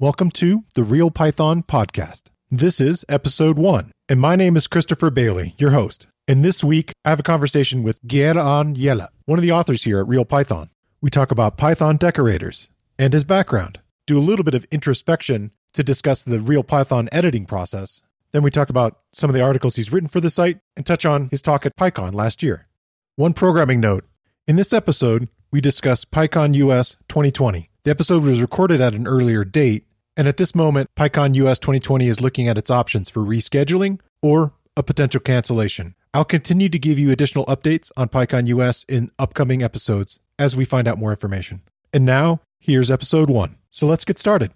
Welcome to the Real Python Podcast. This is episode one, and my name is Christopher Bailey, your host. And this week, I have a conversation with Geir Arne Hjelle, one of the authors here at Real Python. We talk about Python decorators and his background, do a little bit of introspection to discuss the Real Python editing process. Then we talk about some of the articles he's written for the site and touch on his talk at PyCon last year. One programming note in this episode, we discuss PyCon US 2020. The episode was recorded at an earlier date, and at this moment, PyCon US 2020 is looking at its options for rescheduling or a potential cancellation. I'll continue to give you additional updates on PyCon US in upcoming episodes as we find out more information. And now, here's episode one. So let's get started.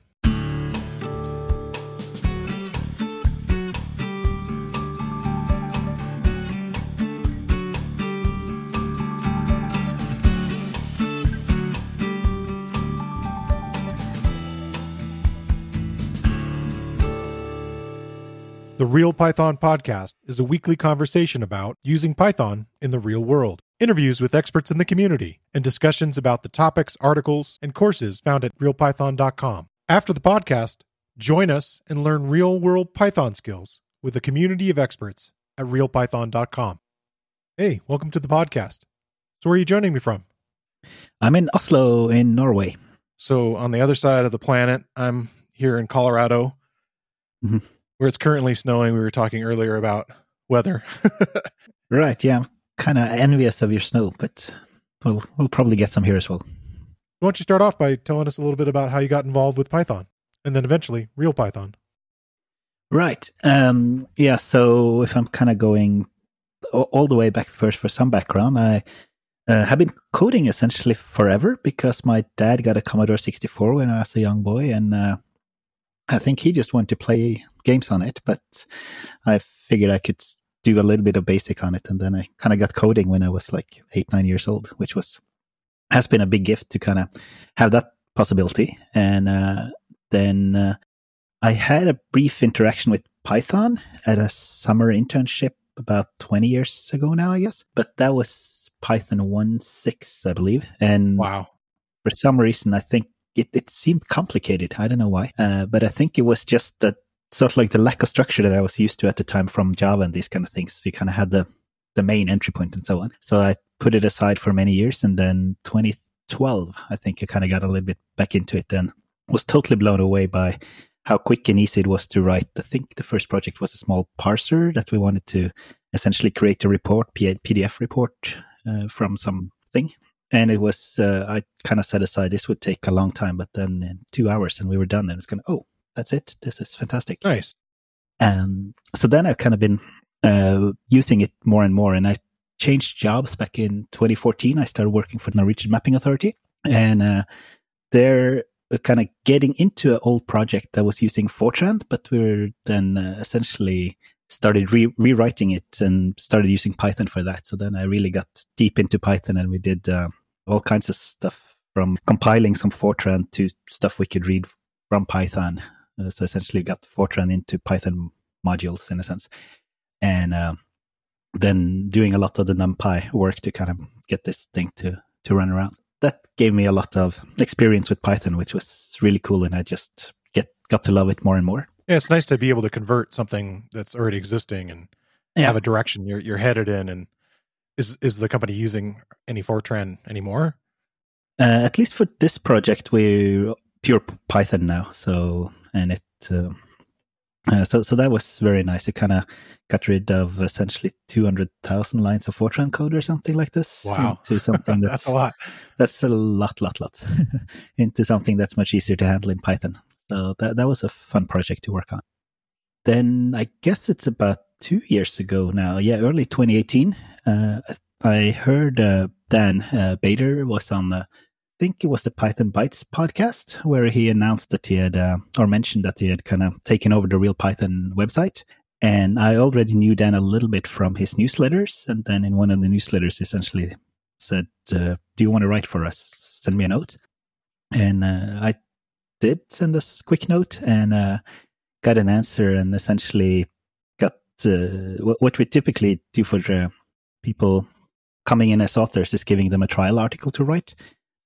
The Real Python Podcast is a weekly conversation about using Python in the real world, interviews with experts in the community, and discussions about the topics, articles, and courses found at realpython.com. After the podcast, join us and learn real world Python skills with a community of experts at realpython.com. Hey, welcome to the podcast. So, where are you joining me from? I'm in Oslo, in Norway. So, on the other side of the planet, I'm here in Colorado. Mhm. Where it's currently snowing. We were talking earlier about weather. Right, yeah, I'm kind of envious of your snow, but we'll we'll probably get some here as well. Why don't you start off by telling us a little bit about how you got involved with Python and then eventually real Python? Right, um, yeah. So if I'm kind of going all, the way back first for some background, I uh, have been coding essentially forever because my dad got a Commodore 64 when I was a young boy, and uh, I think he just wanted to play games on it. But I figured I could do a little bit of basic on it, and then I kind of got coding when I was like eight, nine years old, which was has been a big gift to kind of have that possibility. And uh, then uh, I had a brief interaction with Python at a summer internship about 20 years ago now, I guess. But that was Python 1.6, I believe. And Wow. for some reason, I think it, it seemed complicated. I don't know why. Uh, but I think it was just that sort of like the lack of structure that I was used to at the time from Java and these kind of things. You kind of had the, the main entry point and so on. So I put it aside for many years. And then 2012, I think I kind of got a little bit back into it and was totally blown away by how quick and easy it was to write. I think the first project was a small parser that we wanted to essentially create a report, PDF report uh, from something. And it was, uh, I kind of set aside this would take a long time, but then in two hours and we were done. And it's kind of, oh, that's it. This is fantastic. Nice. Um, so then I've kind of been uh, using it more and more. And I changed jobs back in 2014. I started working for the Norwegian Mapping Authority. And uh, they're kind of getting into an old project that was using Fortran, but we were then uh, essentially started re- rewriting it and started using Python for that. So then I really got deep into Python and we did uh, all kinds of stuff from compiling some Fortran to stuff we could read from Python. Uh, so essentially got Fortran into Python modules in a sense. And uh, then doing a lot of the NumPy work to kind of get this thing to, to run around. That gave me a lot of experience with Python, which was really cool. And I just get got to love it more and more. Yeah, it's nice to be able to convert something that's already existing and Yeah. have a direction you're you're headed in. And is is the company using any Fortran anymore? Uh, at least for this project, we're pure Python now. So, and it, uh, uh, so, so that was very nice. It kind of got rid of essentially 200,000 lines of Fortran code or something like this. Wow. Into something that's, That's a lot. That's a lot, lot, lot. into something that's much easier to handle in Python. So that, that was a fun project to work on. Then I guess it's about two years ago now. Yeah, early 2018. Uh, I heard uh, Dan uh, Bader was on the, think it was the Python Bytes podcast, where he announced that he had, uh, or mentioned that he had kind of taken over the Real Python website. And I already knew Dan a little bit from his newsletters. And then in one of the newsletters, essentially said, uh, Do you want to write for us? Send me a note. And uh, I did send a quick note and uh, got an answer and essentially got uh, what, we typically do for uh, people coming in as authors is giving them a trial article to write.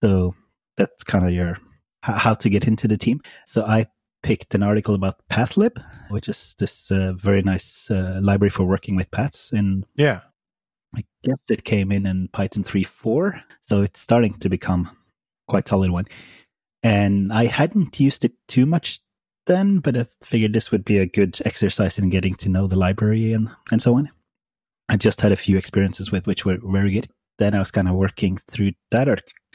So that's kind of your how to get into the team. So I picked an article about pathlib which is this uh, very nice uh, library for working with paths. And yeah. I guess it came in in python 3.4 so it's starting to become quite solid one. And i hadn't used it too much then but i figured this would be a good exercise in getting to know the library and, and so on. I just had a few experiences with which were very good. Then i was kind of working through that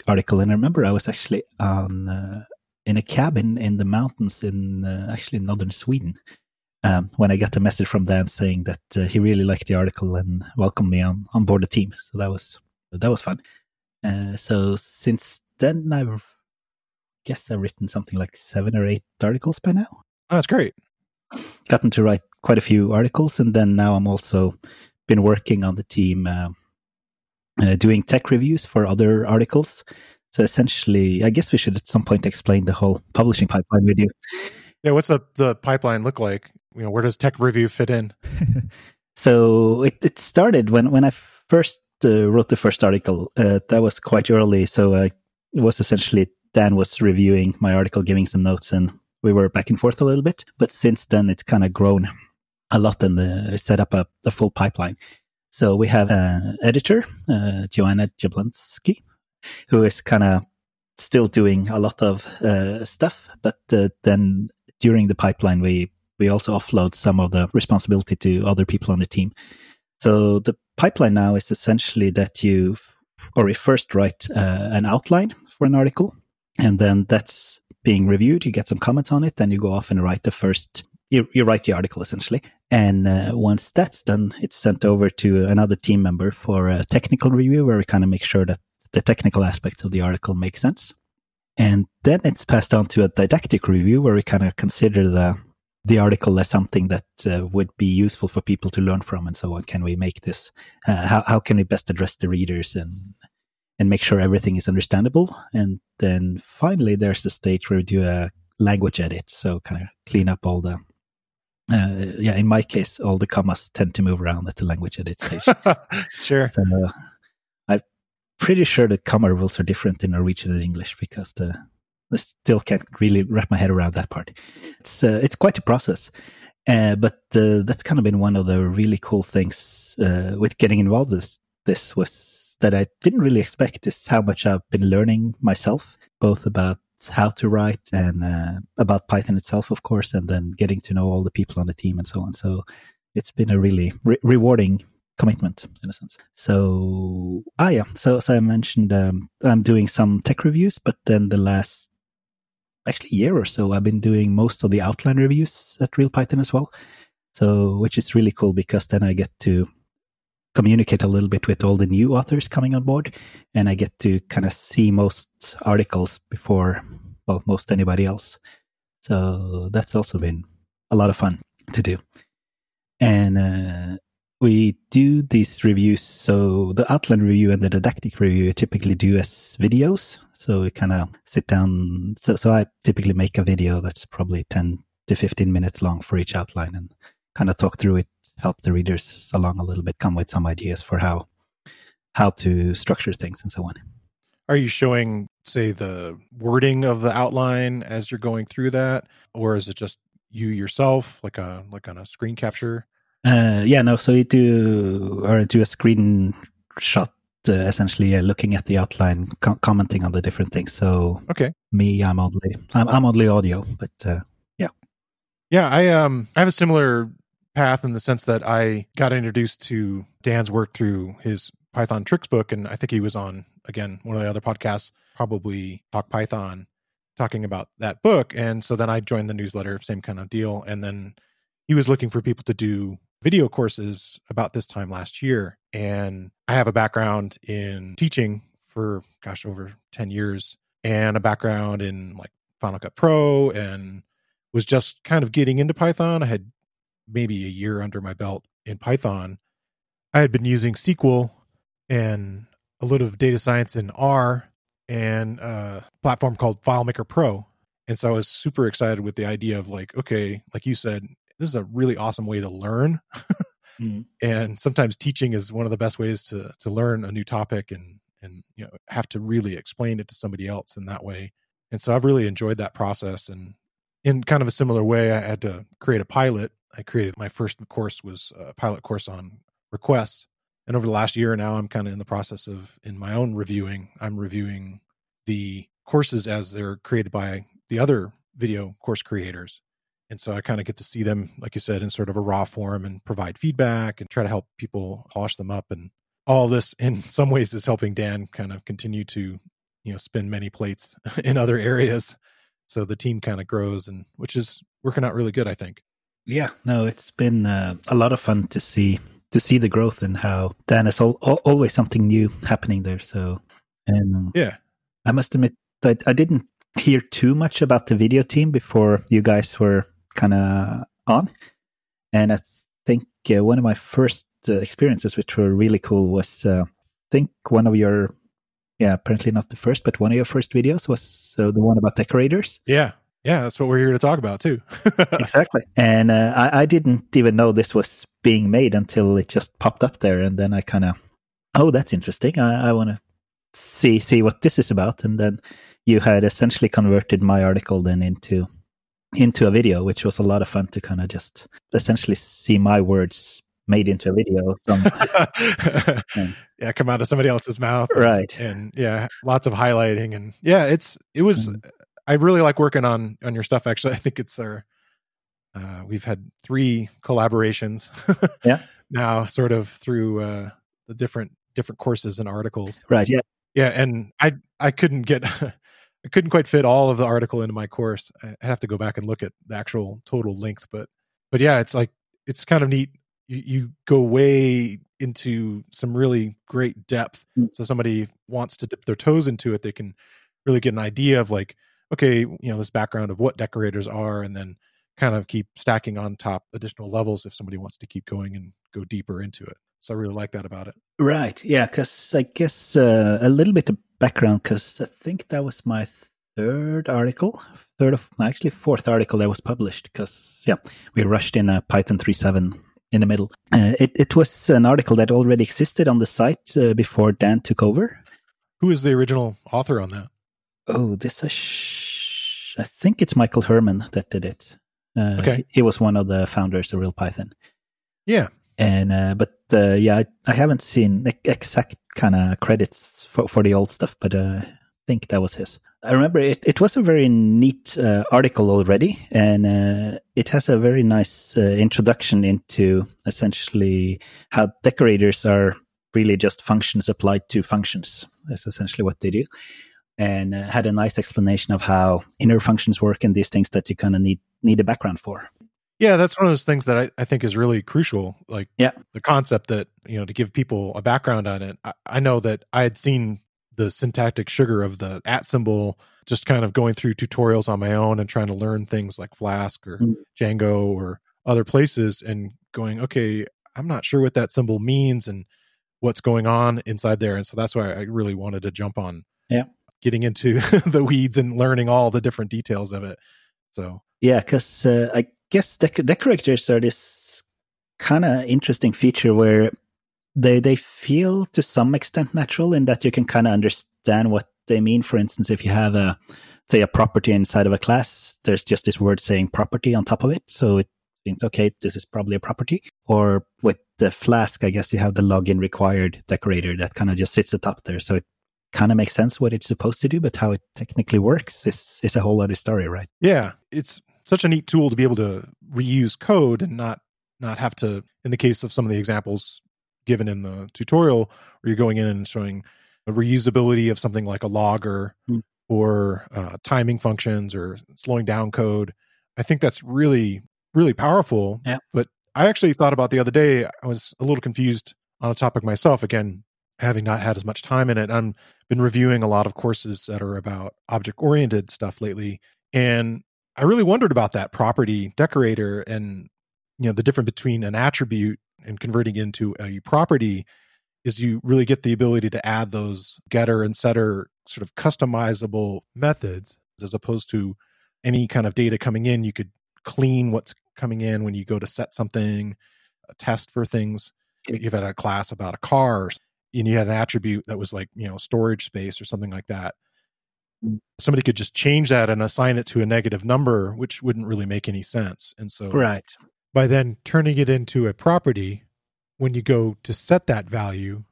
article and i remember i was actually on uh, in a cabin in the mountains in uh, actually northern Sweden. Um, when I got a message from Dan saying that uh, he really liked the article and welcomed me on, on board the team, so that was that was fun. Uh, so since then, I've guess I've written something like seven or eight articles by now. Oh, that's great. Gotten to write quite a few articles, and then now I'm also been working on the team, uh, uh doing tech reviews for other articles. So essentially, I guess we should at some point explain the whole publishing pipeline with you. Yeah, what's the the pipeline look like? You know, where does tech review fit in? so it, it started when when I first uh, wrote the first article. Uh, that was quite early, so uh, it was essentially Dan was reviewing my article, giving some notes, and we were back and forth a little bit. But since then, it's kind of grown a lot and uh, set up a, a full pipeline. So we have an editor, uh, Joanna Jablonski, who is kind of still doing a lot of uh, stuff. But uh, then during the pipeline, we we also offload some of the responsibility to other people on the team. So the pipeline now is essentially that you or we first write uh, an outline for an article, and then that's being reviewed. You get some comments on it, then you go off and write the first. You, you write the article essentially, and uh, once that's done, it's sent over to another team member for a technical review, where we kind of make sure that the technical aspects of the article make sense. And then it's passed on to a didactic review where we kind of consider the the article as something that uh, would be useful for people to learn from and so on. Can we make this? Uh, how how can we best address the readers and and make sure everything is understandable? And then finally, there's the stage where we do a language edit, so kind of clean up all the. Uh, yeah, in my case, all the commas tend to move around at the language edit stage. sure. So, uh, pretty sure the comma rules are different in Norwegian and English because the I still can't really wrap my head around that part. It's uh, it's quite a process, uh, but uh, that's kind of been one of the really cool things uh, with getting involved with this was that I didn't really expect is how much I've been learning myself, both about how to write and uh, about Python itself, of course, and then getting to know all the people on the team and so on. So it's been a really re- rewarding commitment in a sense. So, ah, yeah. So, as I mentioned, um, I'm doing some tech reviews, but then the last actually year or so, I've been doing most of the outline reviews at Real Python as well. So, which is really cool because then I get to communicate a little bit with all the new authors coming on board, and I get to kind of see most articles before, well, most anybody else. So that's also been a lot of fun to do. And uh, we do these reviews. So the outline review and the didactic review typically do as videos. So we kind of sit down. So, so I typically make a video that's probably 10 to 15 minutes long for each outline and kind of talk through it, help the readers along a little bit, come with some ideas for how, how to structure things and so on. Are you showing, say, the wording of the outline as you're going through that? Or is it just you yourself, like a, like on a screen capture? Uh, yeah, no. So we do or do a screenshot, uh, essentially uh, looking at the outline, co- commenting on the different things. So okay, me, I'm only I'm, I'm only audio, but uh, yeah, yeah. I um I have a similar path in the sense that I got introduced to Dan's work through his Python tricks book, and I think he was on again one of the other podcasts, probably Talk Python, talking about that book. And so then I joined the newsletter, same kind of deal, and then he was looking for people to do video courses about this time last year. And I have a background in teaching for, gosh, over 10 years and a background in like Final Cut Pro and was just kind of getting into Python. I had maybe a year under my belt in Python. I had been using SQL and a little of data science in R and a platform called FileMaker Pro. And so I was super excited with the idea of like, okay, like you said, this is a really awesome way to learn. mm-hmm. And sometimes teaching is one of the best ways to to learn a new topic and and you know have to really explain it to somebody else in that way. And so I've really enjoyed that process and in kind of a similar way, I had to create a pilot. I created my first course was a pilot course on requests. And over the last year now, I'm kind of in the process of, in my own reviewing, I'm reviewing the courses as they're created by the other video course creators. And so I kind of get to see them, like you said, in sort of a raw form and provide feedback and try to help people polish them up. And all this, in some ways, is helping Dan kind of continue to, you know, spin many plates in other areas. So the team kind of grows, and which is working out really good, I think. Yeah, no, it's been uh, a lot of fun to see to see the growth and how Dan is all, all, always something new happening there. So, and um, yeah, I must admit that I didn't hear too much about the video team before you guys were kind of on, and I think uh, one of my first uh, experiences, which were really cool, was uh, I think one of your yeah apparently not the first, but one of your first videos was uh, the one about decorators. Yeah, yeah, that's what we're here to talk about too. exactly. And uh, I, I, didn't even know this was being made until it just popped up there, and then I kind of, oh, that's interesting. I, I want to see see what this is about. And then you had essentially converted my article then into into a video, which was a lot of fun to kind of just essentially see my words made into a video. From, yeah, come out of somebody else's mouth, right? And, and, yeah, lots of highlighting, and yeah, it's it was. Mm. I really like working on on your stuff. Actually, I think it's our. Uh, we've had three collaborations. yeah. Now, sort of through uh, the different different courses and articles. Right. Yeah. Yeah, and I I couldn't get I couldn't quite fit all of the article into my course. I have to go back and look at the actual total length, but but yeah, it's like it's kind of neat. You you go way into some really great depth. Mm. So somebody wants to dip their toes into it, they can really get an idea of like, okay, you know, this background of what decorators are, and then kind of keep stacking on top additional levels if somebody wants to keep going and go deeper into it. So I really like that about it. Right. Yeah. Because I guess uh, a little bit of background, because I think that was my third article, third of actually fourth article that was published. Because yeah, we rushed in a Python 3.7 in the middle. Uh, it it was an article that already existed on the site uh, before Dan took over. Who is the original author on that? Oh, this is, I think it's Michael Herman that did it. Uh, okay, he was one of the founders of Real Python. Yeah, and uh, but uh, yeah, I, I, haven't seen the exact kind of credits for, for the old stuff, but uh, I think that was his. I remember it. It was a very neat uh, article already, and uh, it has a very nice uh, introduction into essentially how decorators are really just functions applied to functions. That's essentially what they do, and had a nice explanation of how inner functions work and these things that you kind of need need a background for. Yeah, that's one of those things that I, I think is really crucial. Like yeah. the concept that, you know, to give people a background on it. I, I know that I had seen the syntactic sugar of the at symbol just kind of going through tutorials on my own and trying to learn things like Flask or mm. Django or other places and going, okay, I'm not sure what that symbol means and what's going on inside there. And so that's why I really wanted to jump on yeah. Getting into the weeds and learning all the different details of it. So yeah, because uh, I guess dec- decorators are this kind of interesting feature where they they feel to some extent natural in that you can kind of understand what they mean. For instance, if you have a say a property inside of a class, there's just this word saying property on top of it, so it thinks okay, this is probably a property. Or with the Flask, I guess you have the login required decorator that kind of just sits atop there, so it kind of makes sense what it's supposed to do, but how it technically works is is a whole other story, right? Yeah, it's such a neat tool to be able to reuse code and not not have to in the case of some of the examples given in the tutorial where you're going in and showing a reusability of something like a logger mm. or uh, timing functions or slowing down code i think that's really really powerful yeah. but i actually thought about the other day i was a little confused on a topic myself again having not had as much time in it i'm been reviewing a lot of courses that are about object oriented stuff lately and I really wondered about that property decorator and you know the difference between an attribute and converting into a property is you really get the ability to add those getter and setter sort of customizable methods as opposed to any kind of data coming in. You could clean what's coming in when you go to set something uh, test for things. You've had a class about a car and you had an attribute that was like you know storage space or something like that mm. somebody could just change that and assign it to a negative number, which wouldn't really make any sense. And so, right. by then turning it into a property, when you go to set that value,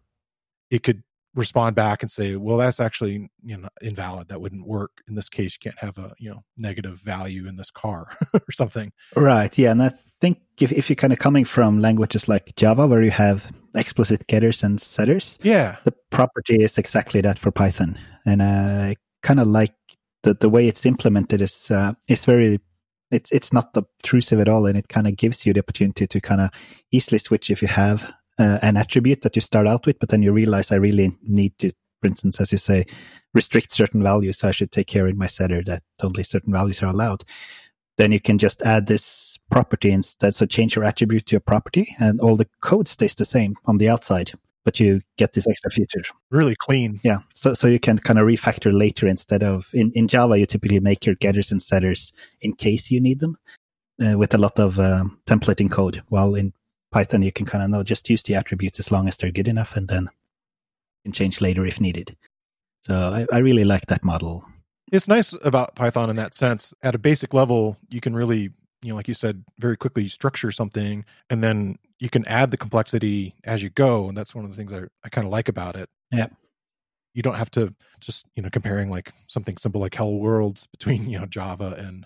it could respond back and say, well, that's actually you know invalid. That wouldn't work. In this case, you can't have a you know negative value in this car or something. Right. Yeah. And I think if, if you're kind of coming from languages like Java, where you have explicit getters and setters, yeah, the property is exactly that for Python. And I kind of like the, the way it's implemented is, uh, is very, it's, it's not obtrusive at all. And it kind of gives you the opportunity to kind of easily switch if you have uh, an attribute that you start out with, but then you realize I really need to, for instance, as you say, restrict certain values. So I should take care in my setter that only certain values are allowed. Then you can just add this property instead. So change your attribute to a property and all the code stays the same on the outside, but you get this extra feature. Really clean. Yeah. So, so you can kind of refactor later instead of in, in Java, you typically make your getters and setters in case you need them uh, with a lot of um, templating code. While in Python, you can kind of know just use the attributes as long as they're good enough and then you can change later if needed. So I, I really like that model. It's nice about Python in that sense. At a basic level, you can really, you know, like you said, very quickly structure something and then you can add the complexity as you go. And that's one of the things I, I kind of like about it. Yeah. You don't have to just, you know, comparing like something simple like Hello Worlds between, you know, Java and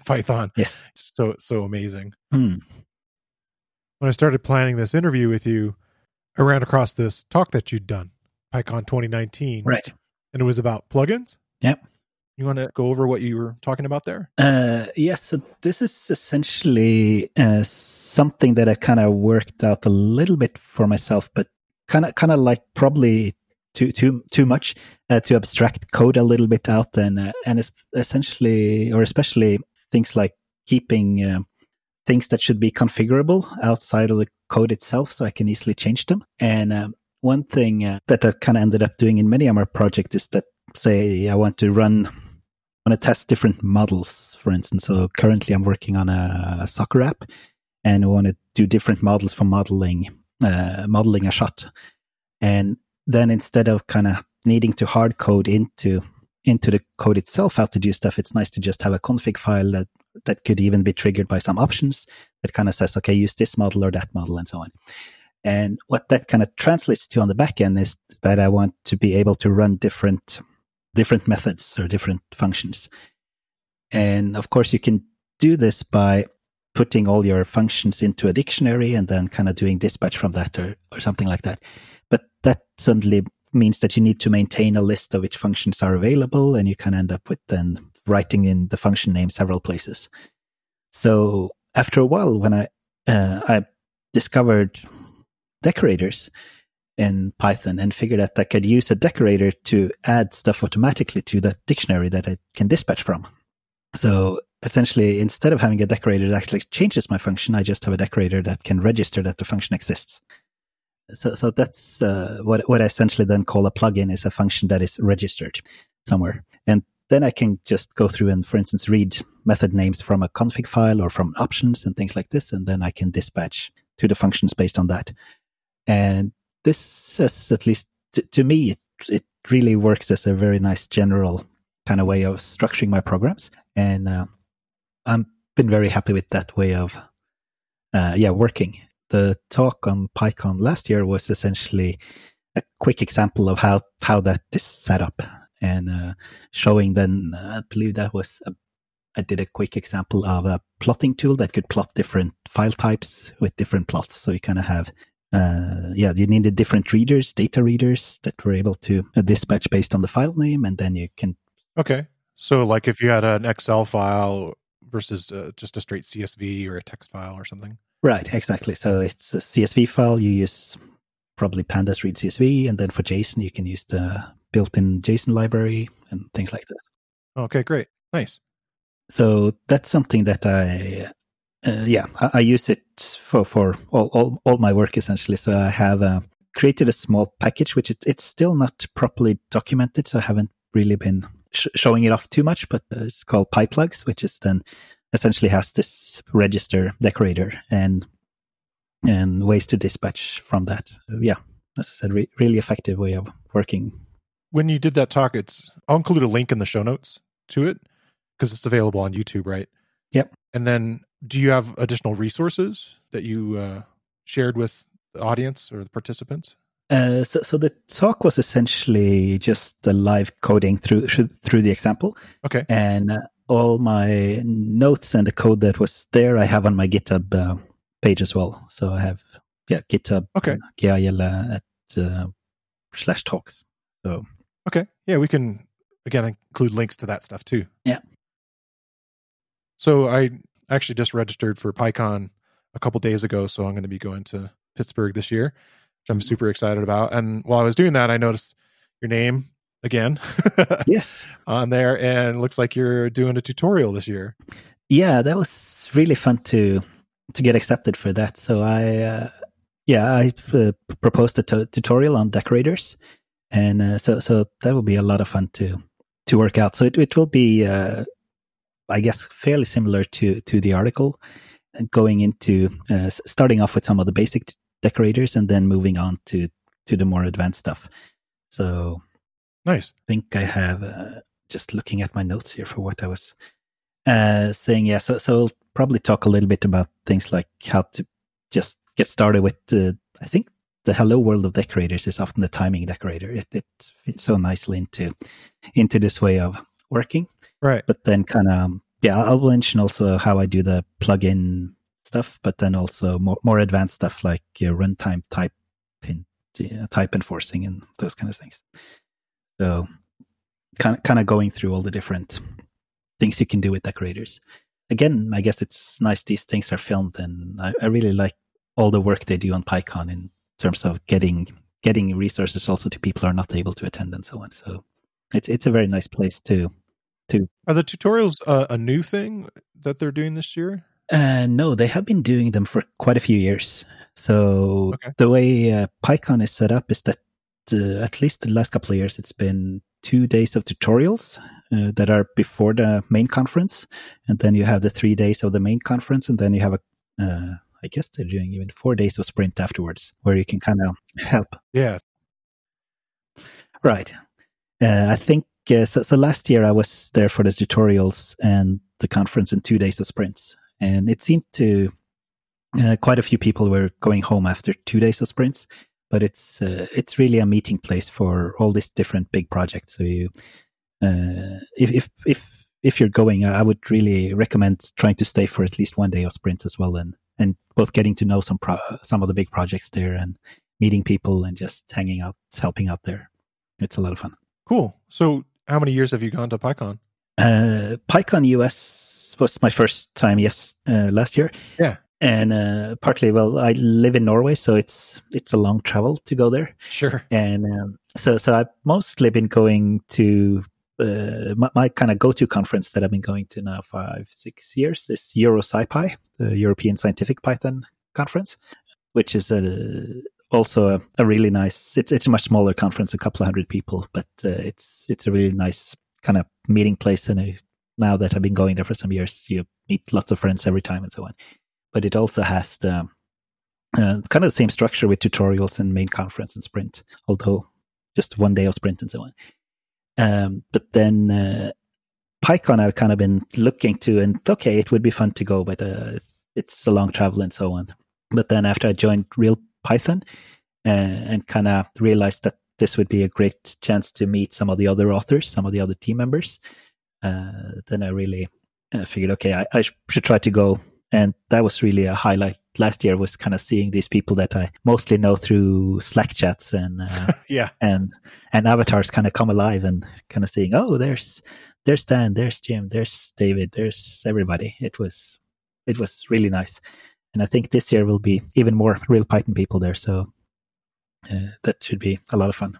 Python. Yes. It's so, so amazing. Hmm when I started planning this interview with you, I ran across this talk that you'd done, PyCon 2019. Right. And it was about plugins. Yep. You want to go over what you were talking about there? Uh, yes. So this is essentially uh, something that I kind of worked out a little bit for myself, but kind of, kind of like probably too too too much uh, to abstract code a little bit out and uh, and essentially or especially things like keeping uh, things that should be configurable outside of the code itself so I can easily change them. And um, one thing uh, that I kind of ended up doing in many of my projects is that, say, I want to run, want to test different models, for instance. So currently I'm working on a, a soccer app and I want to do different models for modeling, uh, modeling a shot. And then instead of kind of needing to hard code into into the code itself how to do stuff, it's nice to just have a config file that that could even be triggered by some options that kind of says, okay, use this model or that model and so on. And what that kind of translates to on the back end is that I want to be able to run different, different methods or different functions. And of course, you can do this by putting all your functions into a dictionary and then kind of doing dispatch from that or, or something like that. But that suddenly means that you need to maintain a list of which functions are available and you can end up with then writing in the function name several places. So after a while, when I uh, I discovered decorators in Python and figured that I could use a decorator to add stuff automatically to that dictionary that I can dispatch from. So essentially, instead of having a decorator that actually changes my function, I just have a decorator that can register that the function exists. So, so that's uh, what what I essentially then call a plugin is a function that is registered somewhere, and then I can just go through and, for instance, read method names from a config file or from options and things like this. And then I can dispatch to the functions based on that. And this is, at least to, to me, it, it really works as a very nice general kind of way of structuring my programs. And uh, I've been very happy with that way of, uh, yeah, working. The talk on PyCon last year was essentially a quick example of how, how that is set up and uh, showing then, I believe that was, a, I did a quick example of a plotting tool that could plot different file types with different plots. So you kind of have, uh, yeah, you needed different readers, data readers that were able to uh, dispatch based on the file name. And then you can. Okay. So like if you had an Excel file versus uh, just a straight CSV or a text file or something. Right, exactly. So it's a CSV file. You use probably pandas read CSV, and then for JSON you can use the built-in JSON library and things like this. Okay, great, nice. So that's something that I, uh, yeah, I, I, use it for for all, all, all my work essentially. So I have uh, created a small package, which it, it's still not properly documented, so I haven't really been sh- showing it off too much. But uh, it's called PyPlugs, which is then essentially has this register decorator and and ways to dispatch from that. Yeah, as I said, re- really effective way of working when you did that talk, it's I'll include a link in the show notes to it because it's available on YouTube, right? Yep. And then, do you have additional resources that you uh, shared with the audience or the participants? Uh, so, so the talk was essentially just the live coding through through the example. Okay. And uh, all my notes and the code that was there, I have on my GitHub uh, page as well. So I have yeah GitHub. Okay. gahjelle at uh, slash talks. So okay, yeah, we can again include links to that stuff too. Yeah. So I actually just registered for PyCon a couple days ago, so I'm going to be going to Pittsburgh this year, which I'm super excited about. And while I was doing that, I noticed your name again. yes. On there, and looks like you're doing a tutorial this year. Yeah, that was really fun to to get accepted for that. So I, uh, yeah, I uh, proposed a t- tutorial on decorators, and uh, so so that will be a lot of fun to to work out. So it it will be, uh, I guess, fairly similar to to the article, going into uh, starting off with some of the basic t- decorators and then moving on to to the more advanced stuff. So nice. I think I have uh, just looking at my notes here for what I was uh, saying. Yeah, so so we'll probably talk a little bit about things like how to just get started with the. I think the hello world of decorators is often the timing decorator. It, it fits so nicely into into this way of working. Right. But then kind of yeah, I'll mention also how I do the plugin stuff, but then also more more advanced stuff like uh, runtime type in, uh, type enforcing and those kind of things. So kind of kind of going through all the different things you can do with decorators. Again, I guess it's nice these things are filmed, and I, I really like all the work they do on PyCon in terms of getting getting resources also to people who are not able to attend and so on. So it's it's a very nice place to to. Are the tutorials uh, a new thing that they're doing this year? Uh, no, they have been doing them for quite a few years. So okay. the way uh, PyCon is set up is that uh, at least the last couple of years, it's been two days of tutorials uh, that are before the main conference, and then you have the three days of the main conference, and then you have a. Uh, I guess they're doing even four days of sprint afterwards, where you can kind of help. Yeah. Right. Uh, I think uh, so, so. Last year I was there for the tutorials and the conference and two days of sprints, and it seemed to uh, quite a few people were going home after two days of sprints but it's uh, it's really a meeting place for all these different big projects. So you, uh, if if if if you're going, I would really recommend trying to stay for at least one day of sprints as well, and and both getting to know some pro- some of the big projects there and meeting people and just hanging out, helping out there. It's a lot of fun. Cool. So, how many years have you gone to PyCon? Uh, PyCon US was my first time. Yes, uh, last year. Yeah and uh, partly well i live in norway so it's it's a long travel to go there. Sure. And um, so so i've mostly been going to uh, my, my kind of go-to conference that i've been going to now five six years is euroscipy the european scientific python conference which is a, also a, a, really nice it's it's a much smaller conference a couple of hundred people but uh, it's it's a really nice kind of meeting place. And now that i've been going there for some years you meet lots of friends every time and so on but it also has the uh, kind of the same structure with tutorials and main conference and sprint, although just one day of sprint and so on. Um, but then uh, PyCon, I've kind of been looking to, and okay, it would be fun to go, but uh, it's a long travel and so on. But then after I joined Real Python uh, and kind of realized that this would be a great chance to meet some of the other authors, some of the other team members, uh, then I really uh, figured, okay, I, I should try to go and that was really a highlight. Last year was kind of seeing these people that I mostly know through Slack chats and uh, yeah. and and avatars kind of come alive and kind of seeing oh there's there's Dan there's Jim there's David there's everybody. It was it was really nice. And I think this year will be even more real Python people there so uh, that should be a lot of fun.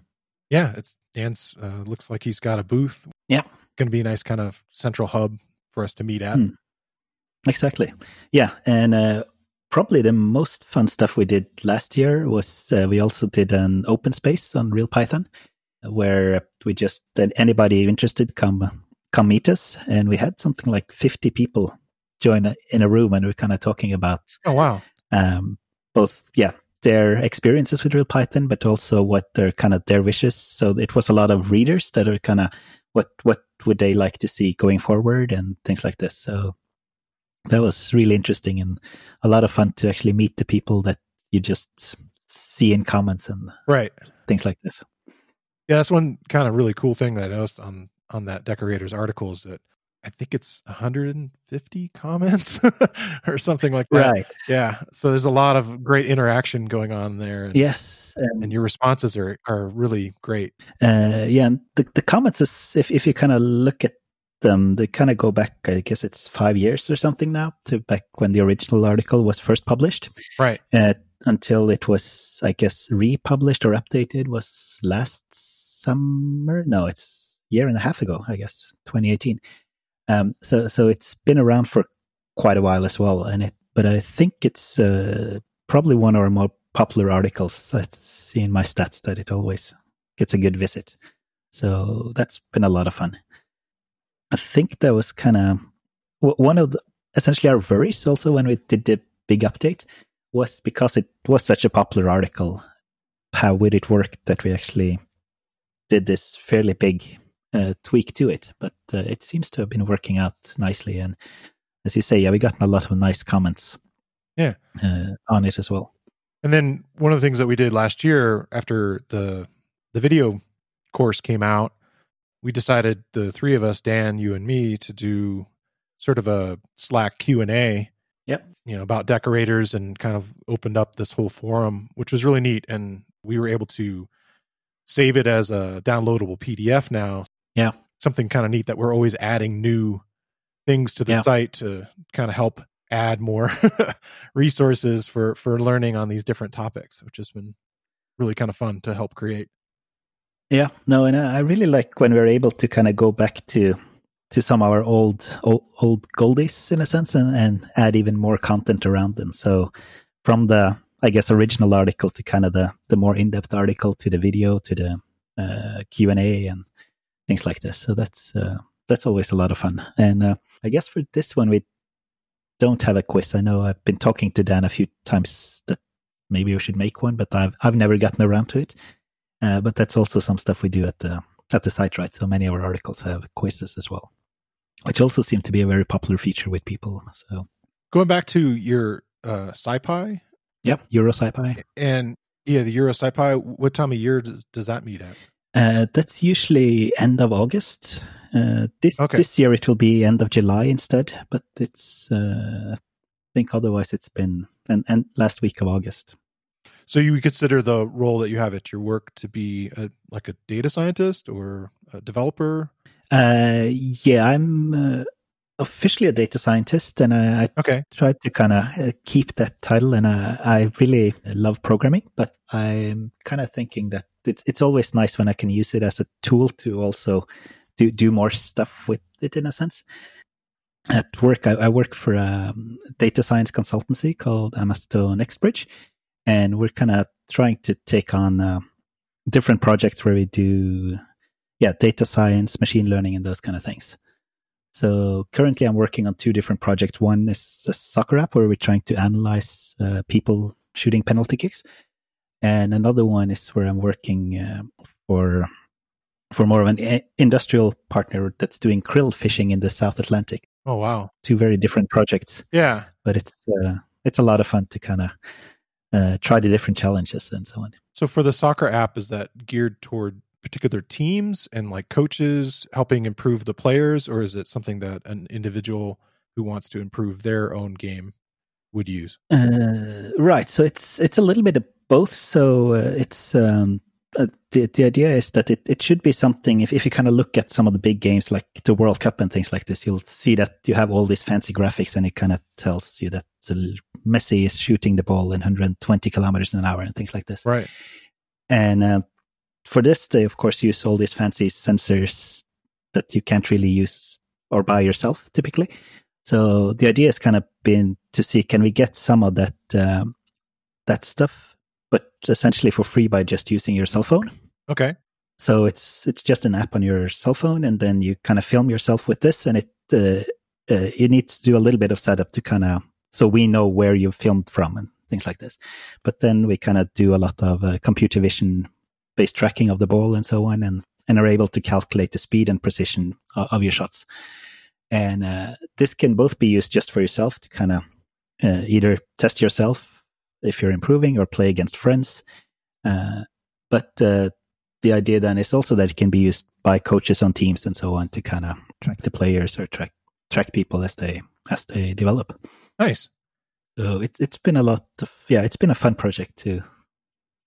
Yeah it's Dan's uh, looks like he's got a booth. Yeah. Going to be a nice kind of central hub for us to meet at. Hmm. Exactly. Yeah. And uh, probably the most fun stuff we did last year was uh, we also did an open space on Real Python where we just anybody interested come come meet us and we had something like 50 people join in a room and we are kind of talking about oh wow um, both yeah their experiences with real python but also what their kind of their wishes so it was a lot of readers that are kind of what what would they like to see going forward and things like this so that was really interesting and a lot of fun to actually meet the people that you just see in comments and right things like this yeah that's one kind of really cool thing that i noticed on on that decorators article is that I think it's 150 comments or something like that. Right. Yeah. So there's a lot of great interaction going on there. And, yes. And, and your responses are, are really great. Uh, yeah. And the, the comments is, if, if you kind of look at them, they kind of go back, I guess it's five years or something now to back when the original article was first published. Right. Uh, until it was, I guess, republished or updated was last summer. No, it's year and a half ago, I guess, 2018. Um, so so it's been around for quite a while as well, and it. But I think it's uh, probably one of our more popular articles. I see in my stats that it always gets a good visit. So that's been a lot of fun. I think that was kind of one of the essentially our worries also when we did the big update was because it was such a popular article. How would it work that we actually did this fairly big uh, tweak to it, but uh, it seems to have been working out nicely. And as you say, yeah, we gotten a lot of nice comments. Yeah, uh, on it as well. And then one of the things that we did last year after the the video course came out, we decided the three of us, Dan, you, and me, to do sort of a Slack Q and A. Yep. You know about decorators and kind of opened up this whole forum, which was really neat, and we were able to save it as a downloadable PDF now yeah. Something kind of neat that we're always adding new things to the yeah. site to kind of help add more resources for for learning on these different topics, which has been really kind of fun to help create. Yeah, no, and I really like when we're able to kind of go back to to some of our old old, old goldies in a sense and, and add even more content around them. So from the I guess original article to kind of the the more in depth article to the video to the uh, Q and A and things like this. So that's uh, that's always a lot of fun. And uh, I guess for this one, we don't have a quiz. I know I've been talking to Dan a few times that maybe we should make one, but I've I've never gotten around to it. Uh, but that's also some stuff we do at the at the site, right? So many of our articles have quizzes as well, which also seem to be a very popular feature with people. So going back to your uh, SciPy, yep, Euro SciPy, and yeah, the Euro SciPy. What time of year does, does that meet at? Uh, that's usually end of August. Uh, this okay. this year it will be end of July instead, but it's uh, I think otherwise it's been and and last week of August. So you consider the role that you have at your work to be a, like a data scientist or a developer? Uh, yeah, I'm uh, officially a data scientist, and I, I okay. try to kind of uh, keep that title. And I, I really love programming, but I'm kind of thinking that it's it's always nice when I can use it as a tool to also do do more stuff with it in a sense. At work, I, I work for a data science consultancy called Amesto NextBridge, and we're kind of trying to take on uh, different projects where we do, yeah, data science, machine learning, and those kind of things. So currently, I'm working on two different projects. One is a soccer app where we're trying to analyze uh, people shooting penalty kicks, and another one is where I'm working uh, for for more of an a- industrial partner that's doing krill fishing in the South Atlantic. Oh wow! Two very different projects. Yeah, but it's uh, it's a lot of fun to kind of uh, try the different challenges and so on. So for the soccer app, is that geared toward particular teams and like coaches helping improve the players, or is it something that an individual who wants to improve their own game would use? Uh, right. So it's it's a little bit of both. So uh, it's um, uh, the the idea is that it, it should be something. If if you kind of look at some of the big games like the World Cup and things like this, you'll see that you have all these fancy graphics, and it kind of tells you that Messi is shooting the ball in 120 kilometers an hour and things like this. Right. And uh, for this, they of course use all these fancy sensors that you can't really use or buy yourself typically. So the idea has kind of been to see can we get some of that um, that stuff essentially for free by just using your cell phone. Okay. So it's it's just an app on your cell phone, and then you kind of film yourself with this, and it uh, uh, it needs to do a little bit of setup to kind of so we know where you filmed from, and things like this. But then we kind of do a lot of uh, computer vision based tracking of the ball and so on, and and are able to calculate the speed and precision of, of your shots. And uh, this can both be used just for yourself to kind of uh, either test yourself if you're improving or play against friends. Uh, but uh, the idea then is also that it can be used by coaches on teams and so on to kind of track the players or track track people as they as they develop. Nice. So it's it's been a lot of yeah, it's been a fun project to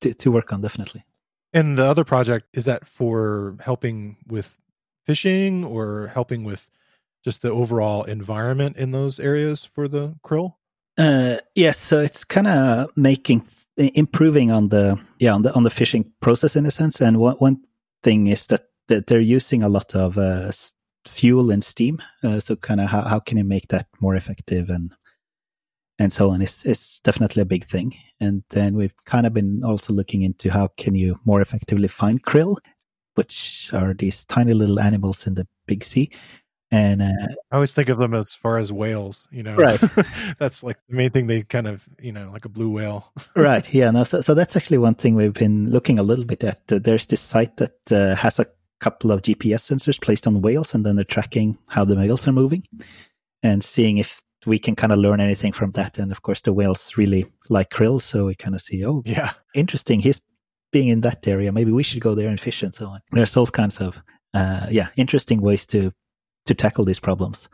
to, to work on definitely. And the other project is that for helping with fishing or helping with just the overall environment in those areas for the krill? Uh, yes, so it's kind of making improving on the yeah on the on the fishing process in a sense. And one one thing is that, that they're using a lot of uh, fuel and steam. Uh, so kind of how how can you make that more effective and and so on is is definitely a big thing. And then we've kind of been also looking into how can you more effectively find krill, which are these tiny little animals in the big sea. And uh, I always think of them as far as whales, you know. Right. that's like the main thing they kind of, you know, like a blue whale. right. Yeah. No. So, so that's actually one thing we've been looking a little bit at. Uh, there's this site that uh, has a couple of GPS sensors placed on whales, and then they're tracking how the whales are moving and seeing if we can kind of learn anything from that. And of course, the whales really like krill, so we kind of see, oh, yeah, interesting. He's being in that area. Maybe we should go there and fish and so on. There's all kinds of, uh, yeah, interesting ways to to tackle these problems.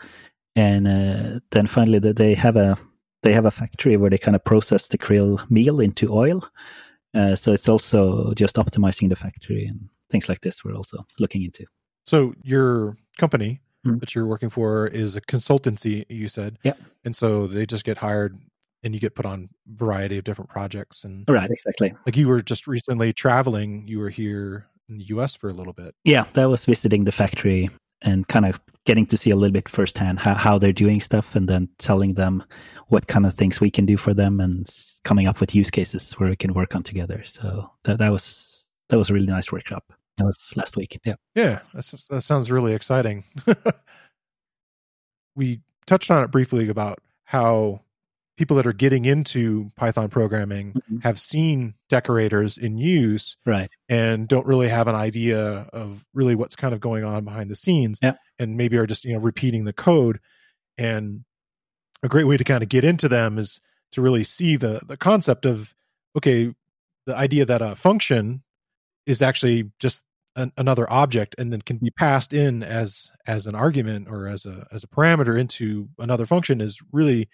And uh, then finally, they have a they have a factory where they kind of process the krill meal into oil. Uh, so it's also just optimizing the factory and things like this. We're also looking into. So your company mm-hmm. that you're working for is a consultancy, you said. Yeah. And so they just get hired and you get put on a variety of different projects and right exactly like you were just recently traveling you were here in the us for a little bit yeah that was visiting the factory and kind of getting to see a little bit firsthand how, how they're doing stuff and then telling them what kind of things we can do for them and coming up with use cases where we can work on together. So that, that was that was a really nice workshop. That was last week. Yeah. Yeah. That sounds really exciting. We touched on it briefly about how people that are getting into Python programming mm-hmm. have seen decorators in use, right, and don't really have an idea of really what's kind of going on behind the scenes, yep. and maybe are just you know repeating the code. And a great way to kind of get into them is to really see the the concept of okay, the idea that a function is actually just an, another object and then can be passed in as as an argument or as a as a parameter into another function is really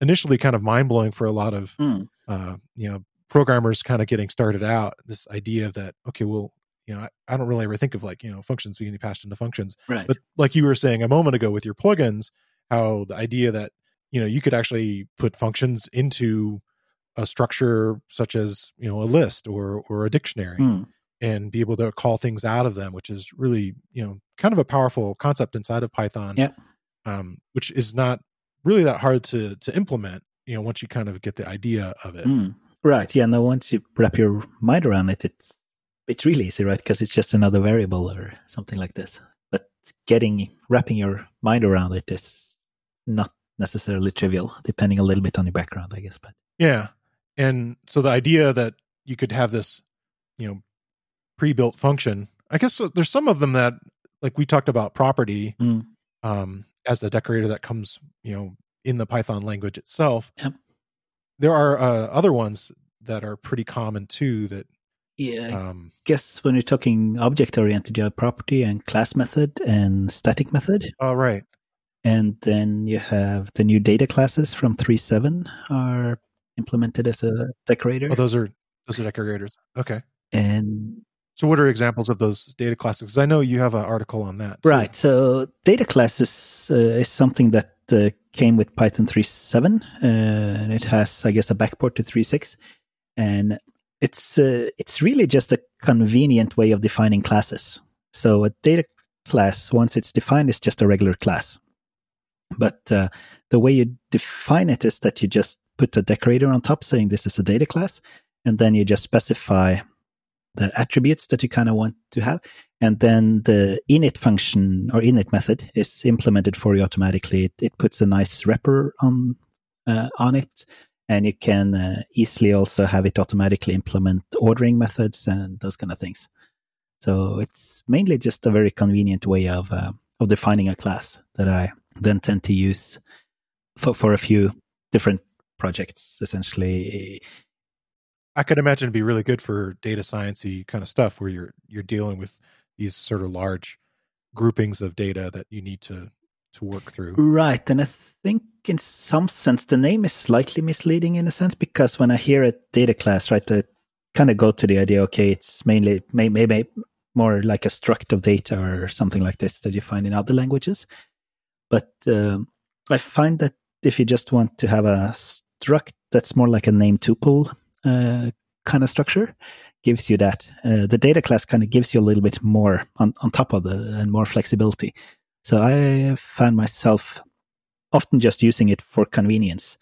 initially kind of mind blowing for a lot of mm. uh, you know programmers kind of getting started out. This idea of that okay, well, you know, I, I, don't really ever think of like you know functions being passed into functions, right. but like you were saying a moment ago with your plugins, how the idea that you know you could actually put functions into a structure such as you know a list or or a dictionary. Mm. And be able to call things out of them, which is really, you know, kind of a powerful concept inside of Python. Yeah. Um, which is not really that hard to to implement you know once you kind of get the idea of it. Mm, right yeah now once you wrap your mind around it it's it's really easy right? Because it's just another variable or something like this. But getting wrapping your mind around it is not necessarily trivial depending a little bit on your background i guess but yeah and so the idea that you could have this you know pre-built function i guess there's some of them that like we talked about property mm. um as a decorator that comes, you know, in the Python language itself. Yep. There are uh, other ones that are pretty common too. That yeah, um, guess when you're talking object oriented, you have property and class method and static method. all right. And then you have the new data classes from 3.7 are implemented as a decorator. Oh, those are those are decorators. Okay. And so, what are examples of those data classes? I know you have an article on that. Too. Right. So, data classes uh, is something that uh, came with Python 3.7, uh, and it has, I guess, a backport to 3.6, and it's uh, it's really just a convenient way of defining classes. So, a data class, once it's defined, is just a regular class. But uh, the way you define it is that you just put a decorator on top, saying this is a data class, and then you just specify the attributes that you kind of want to have. And then the init function or init method is implemented for you automatically. It, it puts a nice wrapper on uh, on it, and you can uh, easily also have it automatically implement ordering methods and those kind of things. So it's mainly just a very convenient way of uh, of defining a class that I then tend to use for for a few different projects. Essentially, I could imagine it'd be really good for data sciencey kind of stuff where you're you're dealing with these sort of large groupings of data that you need to to work through. Right, and I think in some sense the name is slightly misleading in a sense because when I hear a data class, right, I kind of go to the idea, okay, it's mainly maybe may, more like a struct of data or something like this that you find in other languages. But um, I find that if you just want to have a struct that's more like a name tuple uh, kind of structure, gives you that. Uh, the data class kind of gives you a little bit more on, on top of the and more flexibility. So I found myself often just using it for convenience.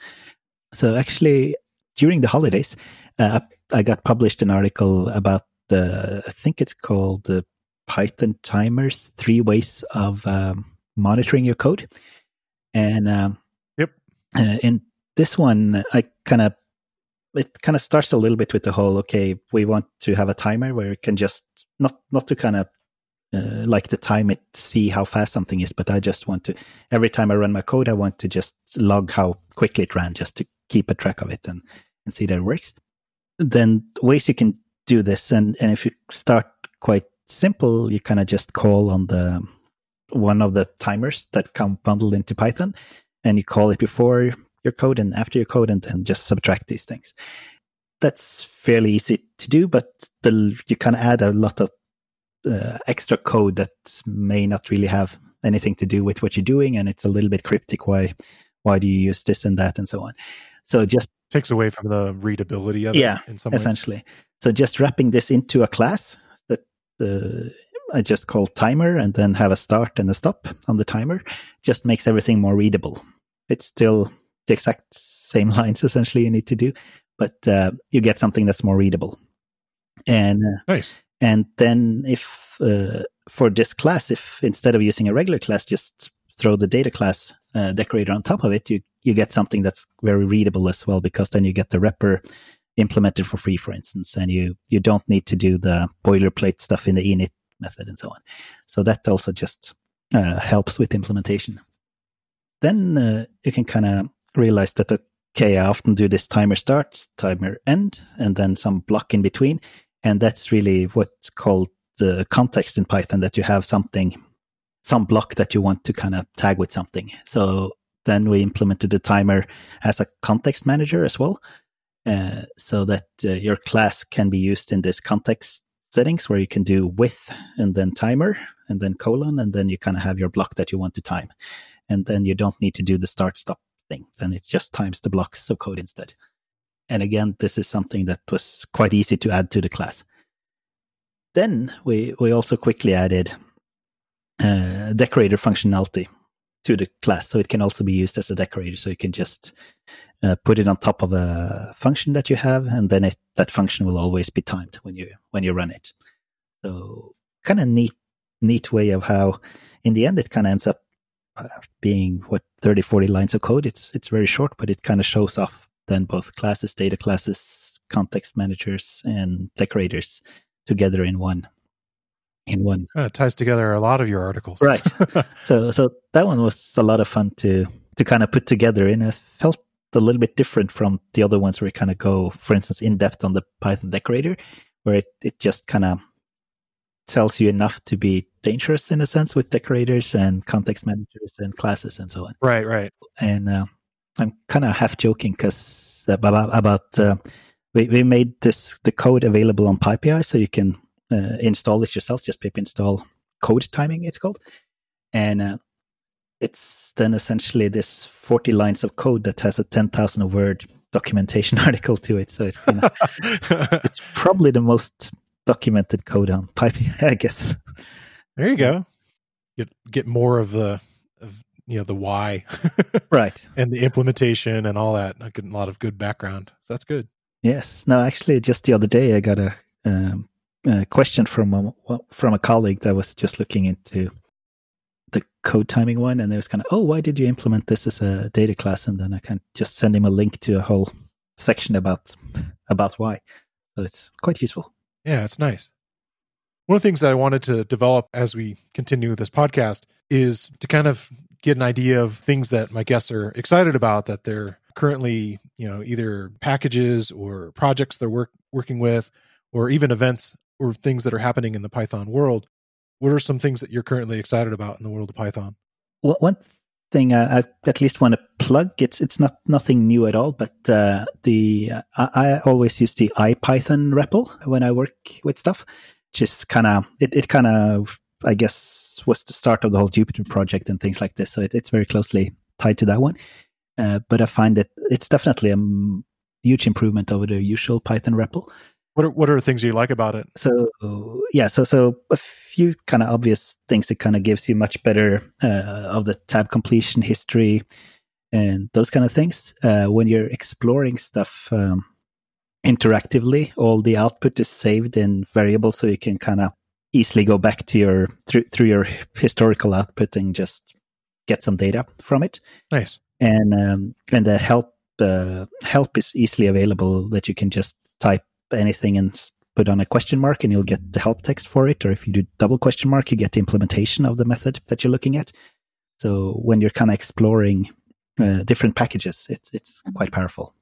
So actually, during the holidays, uh, I got published an article about the, I think it's called the Python timers, three ways of um, monitoring your code. And um, yep. Uh, in this one, I kind of it kind of starts a little bit with the whole okay we want to have a timer where it can just not not to kind of uh, like the timeit see how fast something is but i just want to every time i run my code i want to just log how quickly it ran just to keep a track of it and and see that it works. Then ways you can do this and and if you start quite simple you kind of just call on the one of the timers that come bundled into python and you call it before your code and after your code and then just subtract these things. That's fairly easy to do, but the, you can add a lot of uh, extra code that may not really have anything to do with what you're doing, and it's a little bit cryptic. Why, why do you use this and that and so on? So just takes away from the readability of yeah, it. Yeah, essentially. So just wrapping this into a class that uh, I just call timer and then have a start and a stop on the timer just makes everything more readable. It's still the exact same lines essentially you need to do, but uh, you get something that's more readable. And uh, nice. And then if uh, for this class, if instead of using a regular class, just throw the data class uh, decorator on top of it, you you get something that's very readable as well because then you get the wrapper implemented for free, for instance, and you you don't need to do the boilerplate stuff in the init method and so on. So that also just uh, helps with implementation. Then uh, you can kind of realize that okay, I often do this timer start, timer end, and then some block in between, and that's really what's called the context in Python. That you have something, some block that you want to kind of tag with something. So then we implemented the timer as a context manager as well, uh, so that uh, your class can be used in this context settings where you can do with and then timer and then colon and then you kind of have your block that you want to time and then you don't need to do the start stop thing. Then it just times the blocks of code instead. And again, this is something that was quite easy to add to the class. Then we, we also quickly added uh, decorator functionality to the class. So it can also be used as a decorator. So you can just uh, put it on top of a function that you have, and then it, that function will always be timed when you when you run it. So kind of neat neat way of how, in the end, it kind of ends up being what 30 40 lines of code it's it's very short but it kind of shows off then both classes data classes context managers and decorators together in one in one. Uh, it ties together a lot of your articles. Right. So so that one was a lot of fun to to kind of put together and it felt a little bit different from the other ones where we kind of go for instance in depth on the python decorator where it, it just kind of tells you enough to be dangerous in a sense with decorators and context managers and classes and so on. Right, right. And uh, I'm kind of half joking because about, about uh, we, we made this the code available on PyPI so you can uh, install it yourself. Just pip install codetiming, it's called. And uh, it's then essentially this 40 lines of code that has a 10,000 word documentation article to it. So it's kinda, it's probably the most documented code on PyPI, I guess. There you go. Get get more of the of you know the why, right, and the implementation and all that. I get a lot of good background, so that's good. Yes. No, actually, just the other day, I got a, um, a question from a from a colleague that was just looking into the codetiming one, and they was kind of, oh, why did you implement this as a data class? And then I can just send him a link to a whole section about about why. So it's quite useful. Yeah, it's nice. One of the things that I wanted to develop as we continue this podcast is to kind of get an idea of things that my guests are excited about that they're currently, you know, either packages or projects they're work, working with, or even events or things that are happening in the Python world. What are some things that you're currently excited about in the world of Python? Well, one thing I, I, at least want to plug it's it's not nothing new at all, but uh, the uh, I, always use the IPython REPL when I work with stuff. Just kind of it, it kind of I guess was the start of the whole Jupyter project and things like this. So it, it's very closely tied to that one. Uh, but I find it it's definitely a huge improvement over the usual Python REPL. What are what are the things you like about it? So yeah, so so a few kind of obvious things. It kind of gives you much better uh, of the tab completion history and those kind of things. Uh, when you're exploring stuff um, interactively, all the output is saved in variables, so you can kind of easily go back to your through through your historical output and just get some data from it. Nice. And um, and the help uh, help is easily available that you can just type anything and put on a question mark and you'll get the help text for it. Or if you do double question mark, you get the implementation of the method that you're looking at. So when you're kind of exploring uh, different packages, it's it's quite powerful.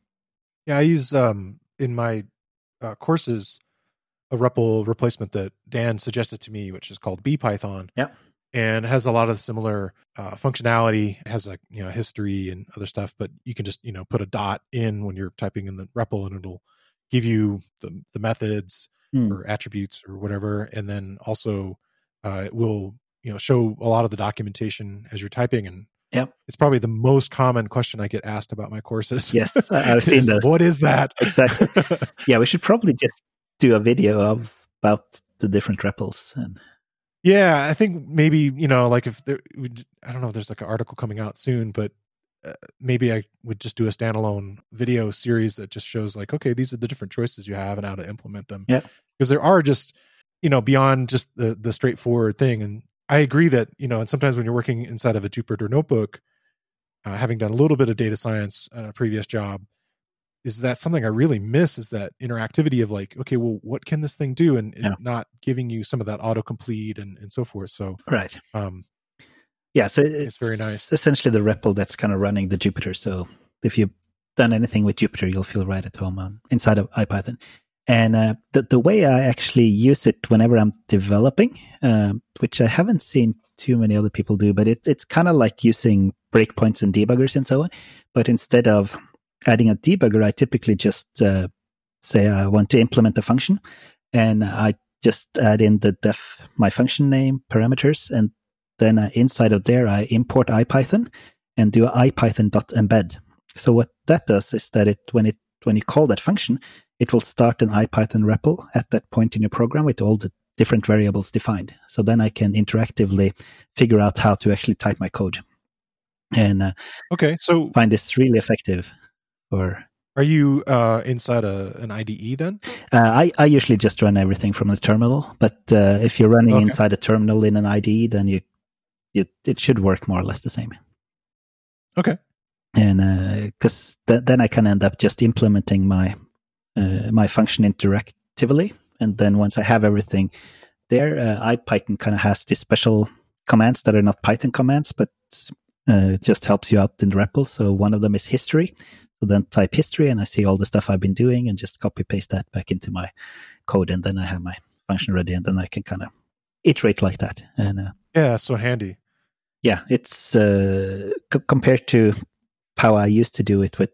Yeah, I use um, in my uh, courses a REPL replacement that Dan suggested to me, which is called BPython. Yeah. And has a lot of similar uh, functionality. It has a you know history and other stuff, but you can just you know put a dot in when you're typing in the REPL, and it'll give you the, the methods mm. or attributes or whatever and then also uh, it will you know show a lot of the documentation as you're typing and Yep. It's probably the most common question I get asked about my courses. Yes, I've seen those. What is that? Exactly. yeah, we should probably just do a video of about the different REPLs and yeah, I think maybe you know, like if there, I don't know if there's like an article coming out soon, but uh, maybe I would just do a standalone video series that just shows like, okay, these are the different choices you have and how to implement them. Yeah, because there are just you know beyond just the the straightforward thing. And I agree that you know, and sometimes when you're working inside of a Jupyter notebook, uh, having done a little bit of data science at a previous job, is that something I really miss is that interactivity of like, okay, well, what can this thing do, and, and yeah. not giving you some of that autocomplete and and so forth. So right, um, yeah, so it's, it's very nice. Essentially, the REPL that's kind of running the Jupyter. So if you've done anything with Jupyter, you'll feel right at home on, inside of IPython. And uh, the the way I actually use it whenever I'm developing, uh, which I haven't seen too many other people do, but it, it's kind of like using breakpoints and debuggers and so on. But instead of adding a debugger, I typically just uh, say I want to implement a function, and I just add in the def my function name parameters, and then uh, inside of there, I import IPython and do IPython.embed. So what that does is that it when it when you call that function, it will start an IPython REPL at that point in your program with all the different variables defined. So then I can interactively figure out how to actually type my code. And uh, okay, so find this really effective. Or are you uh, inside a, an IDE then? Uh, I, I usually just run everything from the terminal, but uh, if you're running okay. inside a terminal in an IDE, then you it, it should work more or less the same. Okay. And because uh, th- then I can end up just implementing my uh, my function interactively, and then once I have everything there, uh, IPython kind of has these special commands that are not Python commands, but uh, just helps you out in the REPL. So one of them is history. So then type history, and I see all the stuff I've been doing, and just copy paste that back into my code, and then I have my function ready, and then I can kind of iterate like that. And uh, yeah, so handy yeah, it's uh, c- compared to how I used to do it with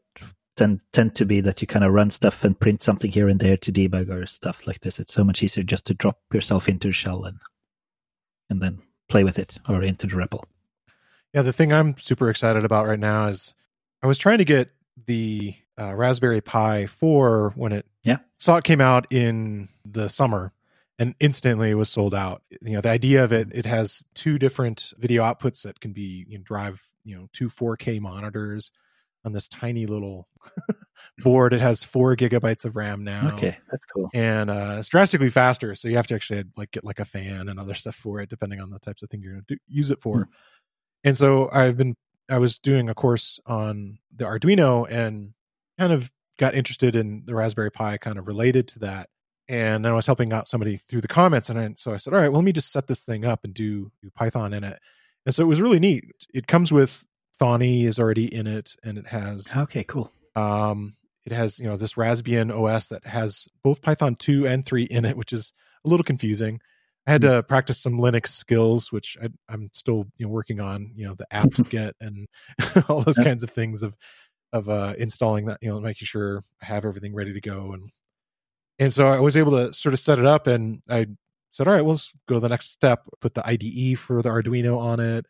tend tend to be that you kind of run stuff and print something here and there to debug or stuff like this. It's so much easier just to drop yourself into a shell and and then play with it or into the REPL. Yeah, the thing I'm super excited about right now is I was trying to get the uh, Raspberry Pi 4 when it yeah. saw it came out in the summer and instantly it was sold out. You know, the idea of it, it has two different video outputs that can be you know, drive, you know, two 4K monitors on this tiny little board. It has four gigabytes of RAM now. Okay, that's cool. And uh, it's drastically faster, so you have to actually like get like a fan and other stuff for it, depending on the types of thing you're going to use it for. Mm. And so I've been, I was doing a course on the Arduino and kind of got interested in the Raspberry Pi kind of related to that. And then I was helping out somebody through the comments. And I, so I said, all right, well, let me just set this thing up and do, do Python in it. And so it was really neat. It comes with Thonny is already in it and it has Okay, cool. um, it has you know this Raspbian OS that has both Python 2 and 3 in it, which is a little confusing. I had to practice some Linux skills, which I, I'm still you know working on. You know the apt-get and all those kinds of things of of uh, installing that. You know, making sure I have everything ready to go and and so I was able to sort of set it up, and I said, all right, well, let's go to the next step. Put the IDE for the Arduino on it,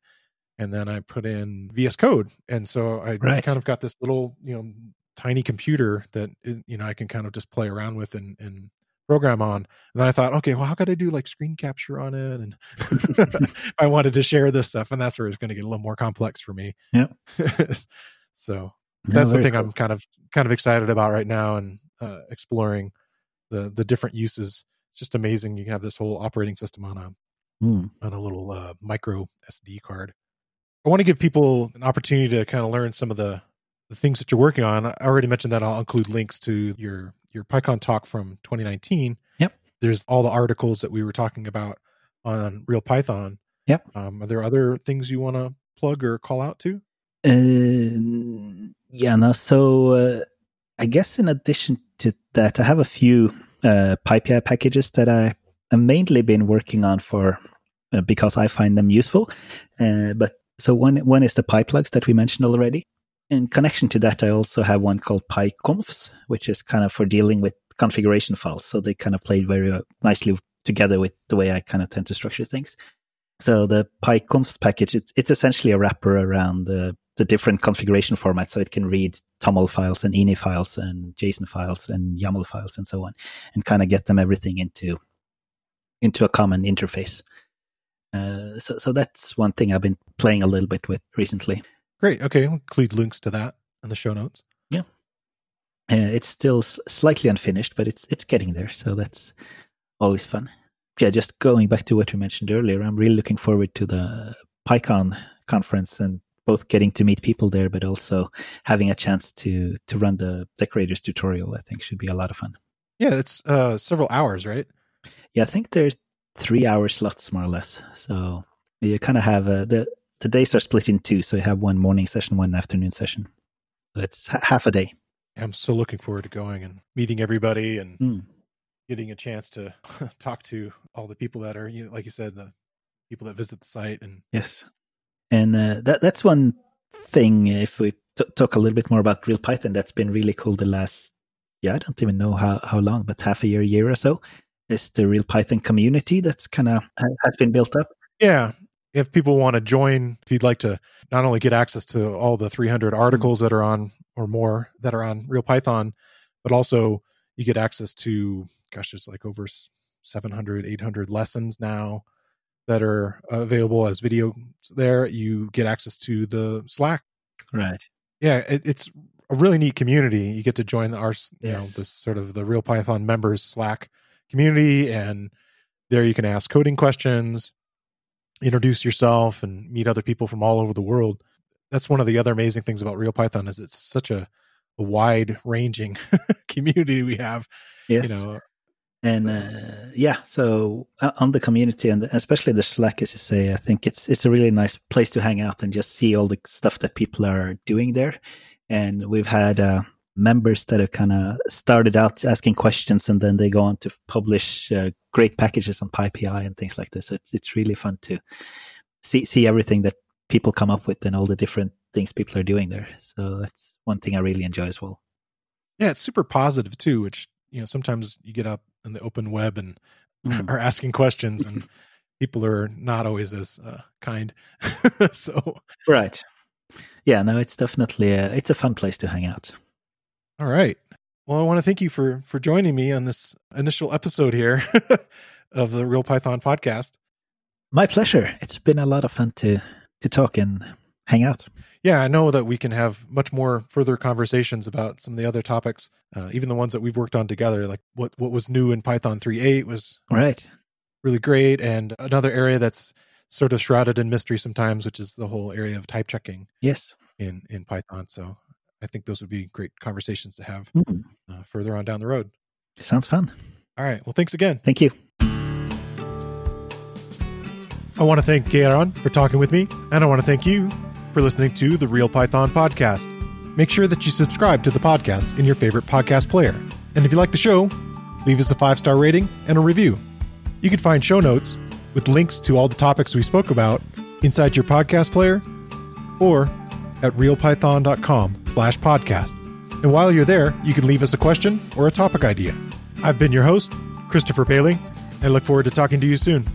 and then I put in VS Code, and so I Right. kind of got this little you know tiny computer that uh, you know I can kind of just play around with and, and program on. And then I thought, okay, well, how could I do like screen capture on it? And I wanted to share this stuff, and that's where it's going to get a little more complex for me. Yeah. so No, that's the thing cool. I'm kind of kind of excited about right now, and uh, exploring the the different uses. It's just amazing. You can have this whole operating system on a Mm. on a little uh, micro SD card. I want to give people an opportunity to kind of learn some of the the things that you're working on. I already mentioned that I'll include links to your your PyCon talk from 2019. Yep. There's all the articles that we were talking about on Real Python. Yep. Um, are there other things you want to plug or call out to? Uh, yeah, no. So uh, I guess in addition to that, I have a few uh, PyPI packages that I have mainly been working on for uh, because I find them useful. Uh, but so one one is the PyPlugs that we mentioned already. In connection to that, I also have one called PyConfs, which is kind of for dealing with configuration files. So they kind of play very uh, nicely together with the way I kind of tend to structure things. So the PyConfs package, it's, it's essentially a wrapper around the, the different configuration formats. So it can read TOML files and INI files and JSON files and YAML files and so on, and kind of get them everything into into a common interface. Uh, so, so that's one thing I've been playing a little bit with recently. Great. Okay, I'll include links to that in the show notes. Yeah, uh, it's still s- slightly unfinished, but it's it's getting there. So that's always fun. Yeah, just going back to what you mentioned earlier, I'm really looking forward to the PyCon conference and both getting to meet people there, but also having a chance to to run the decorators tutorial. I think should be a lot of fun. Yeah, it's uh, several hours, right? Yeah, I think there's three hour slots more or less. So you kind of have uh, the the days are split in two. So you have one morning session, one afternoon session. So it's h- half a day. I'm so looking forward to going and meeting everybody and Mm. getting a chance to talk to all the people that are, you know, like you said, the people that visit the site. And Yes, and uh, that that's one thing. If we t- talk a little bit more about Real Python, that's been really cool. The last, yeah, I don't even know how how long, but half a year, year or so, is the Real Python community that's kind of has been built up. yeah, if people want to join, if you'd like to not only get access to all the 300 articles that are on or more that are on Real Python, but also you get access to, gosh, there's like over 700, 800 lessons now that are available as video there. You get access to the Slack Right. yeah it, it's a really neat community you get to join the our you know Yes. this sort of the real python members slack community and there you can ask coding questions introduce yourself and meet other people from all over the world that's one of the other amazing things about real python is it's such a, a wide ranging community we have Yes. you know And So- uh, yeah, so uh, on the community and especially the Slack, as you say, I think it's it's a really nice place to hang out and just see all the stuff that people are doing there. And we've had uh, members that have kind of started out asking questions, and then they go on to publish uh, great packages on PyPI and things like this. It's it's really fun to see see everything that people come up with and all the different things people are doing there. So that's one thing I really enjoy as well. yeah it's super positive too which you know sometimes you get out in the open web and Mm. are asking questions and people are not always as uh, kind so Right. Yeah, no, it's definitely a, it's a fun place to hang out. all right well i want to thank you for for joining me on this initial episode here of the real python podcast My pleasure. It's been a lot of fun to to talk and hang out. yeah i know that we can have much more further conversations about some of the other topics uh, even the ones that we've worked on together like what what was new in python 3.8 was Right. really great and another area that's sort of shrouded in mystery sometimes which is the whole area of type checking Yes. in in python so I think those would be great conversations to have Mm, uh, further on down the road. sounds fun. All right. Well, thanks again. Thank you. I want to thank Geir Arne for talking with me, and I want to thank you for listening to the Real Python podcast. Make sure that you subscribe to the podcast in your favorite podcast player. And if you like the show, leave us a five star rating and a review. You can find show notes with links to all the topics we spoke about inside your podcast player or at realpython.com slash podcast. And while you're there, you can leave us a question or a topic idea. I've been your host, Christopher Bailey, and I look forward to talking to you soon.